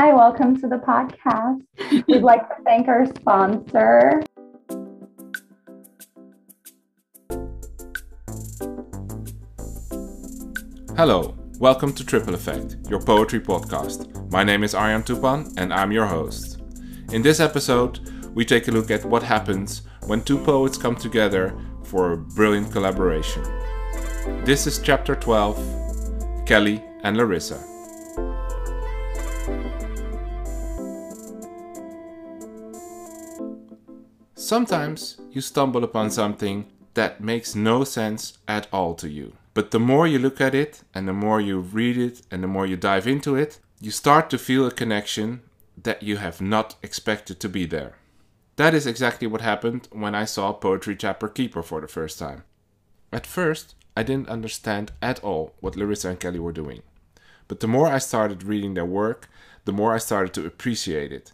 Hi, welcome to the podcast. We'd like to thank our sponsor. Hello, welcome to Triple Effect, your poetry podcast. My name is Arjan Tupan and I'm your host. In this episode, we take a look at what happens when two poets come together for a brilliant collaboration. This is chapter 12 Kelly and Larissa. Sometimes you stumble upon something that makes no sense at all to you. But the more you look at it, and the more you read it, and the more you dive into it, you start to feel a connection that you have not expected to be there. That is exactly what happened when I saw Poetry Trapper Keeper for the first time. At first, I didn't understand at all what Larissa and Kelly were doing. But the more I started reading their work, the more I started to appreciate it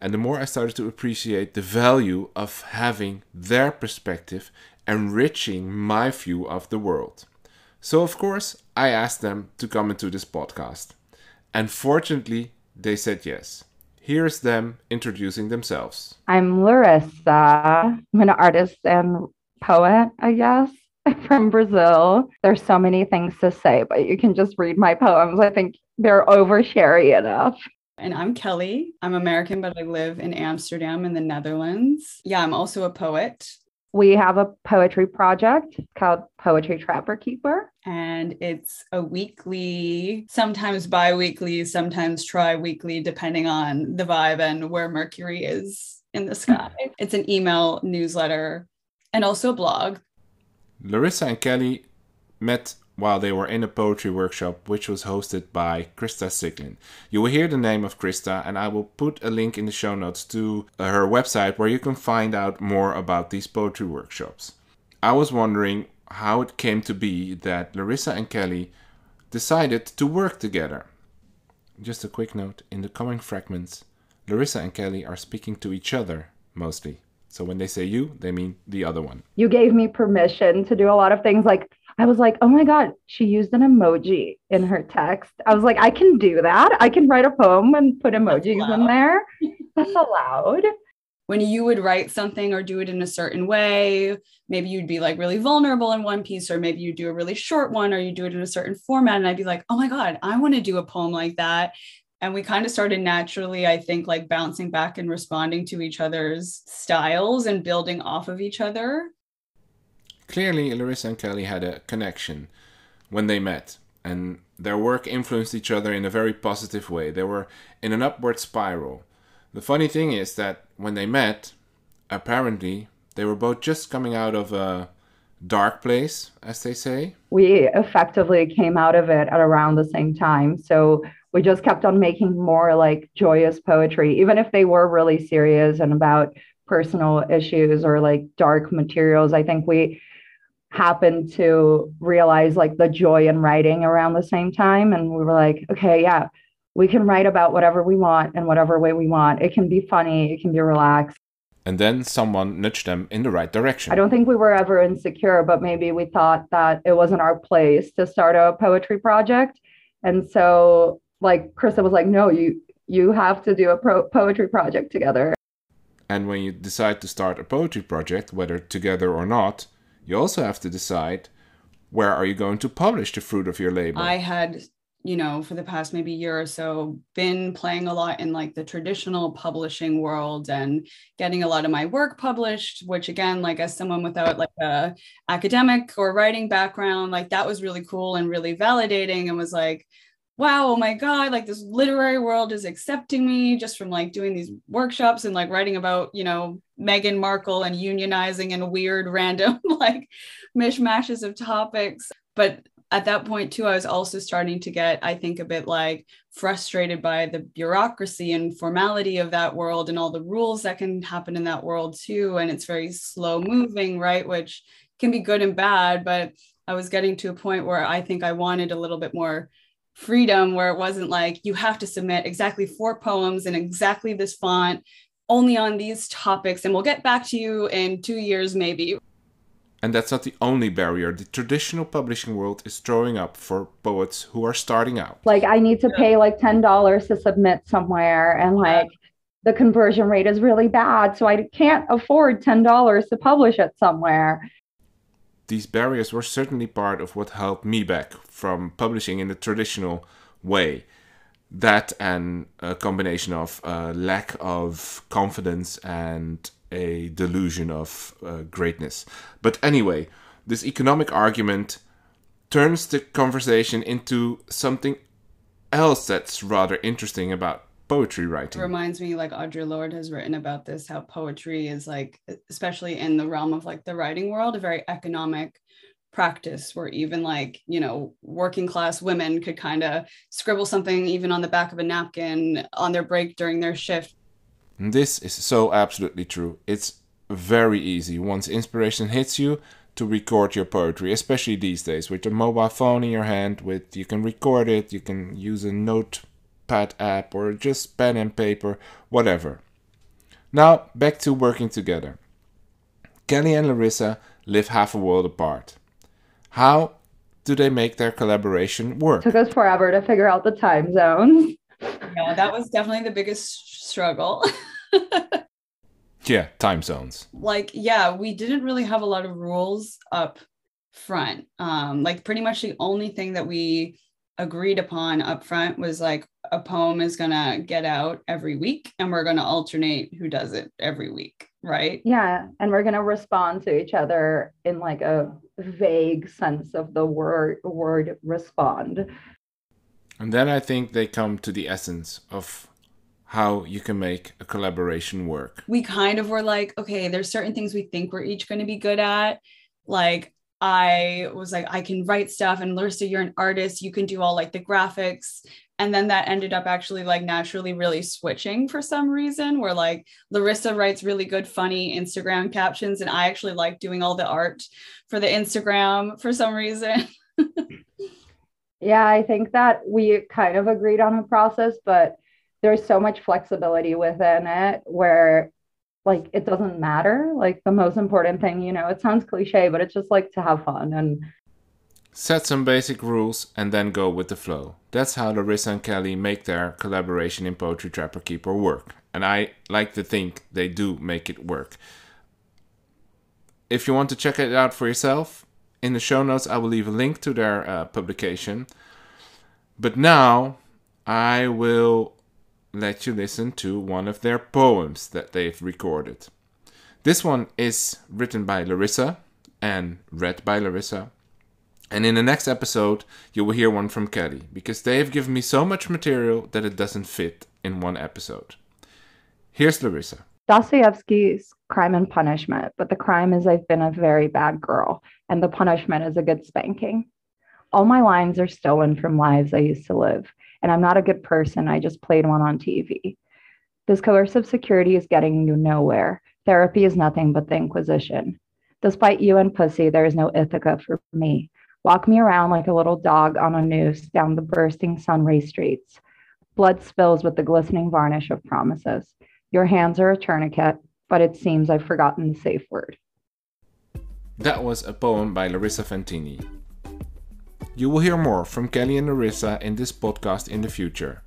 and the more I started to appreciate the value of having their perspective enriching my view of the world. So, of course, I asked them to come into this podcast. And fortunately, they said yes. Here's them introducing themselves. I'm Larissa. I'm an artist and poet, I guess, from Brazil. There's so many things to say, but you can just read my poems. I think they're oversharing enough. And I'm Kelly. I'm American, but I live in Amsterdam in the Netherlands. Yeah, I'm also a poet. We have a poetry project called Poetry Trapper Keeper. And it's a weekly, sometimes bi weekly, sometimes tri weekly, depending on the vibe and where Mercury is in the sky. it's an email newsletter and also a blog. Larissa and Kelly met while they were in a poetry workshop which was hosted by Krista Siglin. You will hear the name of Krista, and I will put a link in the show notes to uh, her website where you can find out more about these poetry workshops. I was wondering how it came to be that Larissa and Kelly decided to work together. Just a quick note in the coming fragments, Larissa and Kelly are speaking to each other mostly. So when they say you, they mean the other one. You gave me permission to do a lot of things like I was like, oh my God, she used an emoji in her text. I was like, I can do that. I can write a poem and put emojis in there. That's allowed. When you would write something or do it in a certain way, maybe you'd be like really vulnerable in one piece, or maybe you do a really short one, or you do it in a certain format. And I'd be like, oh my God, I want to do a poem like that. And we kind of started naturally, I think, like bouncing back and responding to each other's styles and building off of each other. Clearly, Larissa and Kelly had a connection when they met, and their work influenced each other in a very positive way. They were in an upward spiral. The funny thing is that when they met, apparently, they were both just coming out of a dark place, as they say. We effectively came out of it at around the same time. So we just kept on making more like joyous poetry, even if they were really serious and about personal issues or like dark materials. I think we happened to realize like the joy in writing around the same time. And we were like, okay, yeah, we can write about whatever we want in whatever way we want. It can be funny, it can be relaxed. And then someone nudged them in the right direction. I don't think we were ever insecure, but maybe we thought that it wasn't our place to start a poetry project. And so like Krista was like, no, you you have to do a pro- poetry project together. And when you decide to start a poetry project, whether together or not, you also have to decide where are you going to publish the fruit of your labor. I had, you know, for the past maybe year or so, been playing a lot in like the traditional publishing world and getting a lot of my work published, which again, like as someone without like a academic or writing background, like that was really cool and really validating and was like, wow, oh my God, like this literary world is accepting me just from like doing these workshops and like writing about, you know, Meghan Markle and unionizing and weird random like mishmashes of topics. But at that point too, I was also starting to get, I think, a bit like frustrated by the bureaucracy and formality of that world and all the rules that can happen in that world too. And it's very slow moving, right? Which can be good and bad. But I was getting to a point where I think I wanted a little bit more freedom where it wasn't like you have to submit exactly four poems in exactly this font only on these topics and we'll get back to you in two years maybe And that's not the only barrier. The traditional publishing world is throwing up for poets who are starting out. Like I need to pay like $10 to submit somewhere and like the conversion rate is really bad. So I can't afford $10 to publish it somewhere. These barriers were certainly part of what held me back from publishing in the traditional way. That and a combination of uh, lack of confidence and a delusion of uh, greatness. But anyway, this economic argument turns the conversation into something else that's rather interesting about poetry writing. It reminds me like Audre Lorde has written about this how poetry is like especially in the realm of like the writing world a very economic practice where even like you know working class women could kind of scribble something even on the back of a napkin on their break during their shift. This is so absolutely true. It's very easy. Once inspiration hits you to record your poetry especially these days with a mobile phone in your hand with you can record it you can use a notepad app or just pen and paper whatever now back to working together kelly and larissa live half a world apart how do they make their collaboration work? It Took us forever to figure out the time zones. Yeah, that was definitely the biggest struggle. yeah, time zones. Like, yeah, we didn't really have a lot of rules up front. Um, like pretty much the only thing that we agreed upon up front was like a poem is gonna get out every week and we're gonna alternate who does it every week, right? Yeah. And we're gonna respond to each other in like a vague sense of the word word respond. And then I think they come to the essence of how you can make a collaboration work. We kind of were like, okay, there's certain things we think we're each going to be good at. Like I was like, I can write stuff, and Larissa, you're an artist. You can do all like the graphics. And then that ended up actually like naturally really switching for some reason, where like Larissa writes really good, funny Instagram captions, and I actually like doing all the art for the Instagram for some reason. yeah, I think that we kind of agreed on a process, but there's so much flexibility within it where like it doesn't matter. Like the most important thing, you know, it sounds cliche, but it's just like to have fun and set some basic rules and then go with the flow. That's how Larissa and Kelly make their collaboration in Poetry Trapper Keeper work. And I like to think they do make it work. If you want to check it out for yourself, in the show notes I will leave a link to their uh, publication. But now I will let you listen to one of their poems that they've recorded. This one is written by Larissa and read by Larissa. And in the next episode, you will hear one from Kelly because they have given me so much material that it doesn't fit in one episode. Here's Larissa. Dostoevsky's Crime and Punishment, but the crime is I've been a very bad girl, and the punishment is a good spanking. All my lines are stolen from lives I used to live, and I'm not a good person. I just played one on TV. This coercive security is getting you nowhere. Therapy is nothing but the Inquisition. Despite you and pussy, there is no Ithaca for me. Walk me around like a little dog on a noose down the bursting sunray streets. Blood spills with the glistening varnish of promises. Your hands are a tourniquet, but it seems I've forgotten the safe word. That was a poem by Larissa Fantini. You will hear more from Kelly and Larissa in this podcast in the future.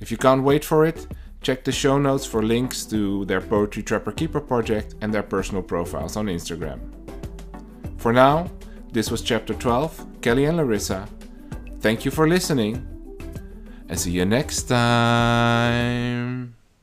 If you can't wait for it, check the show notes for links to their Poetry Trapper Keeper project and their personal profiles on Instagram. For now, this was chapter 12, Kelly and Larissa. Thank you for listening and see you next time.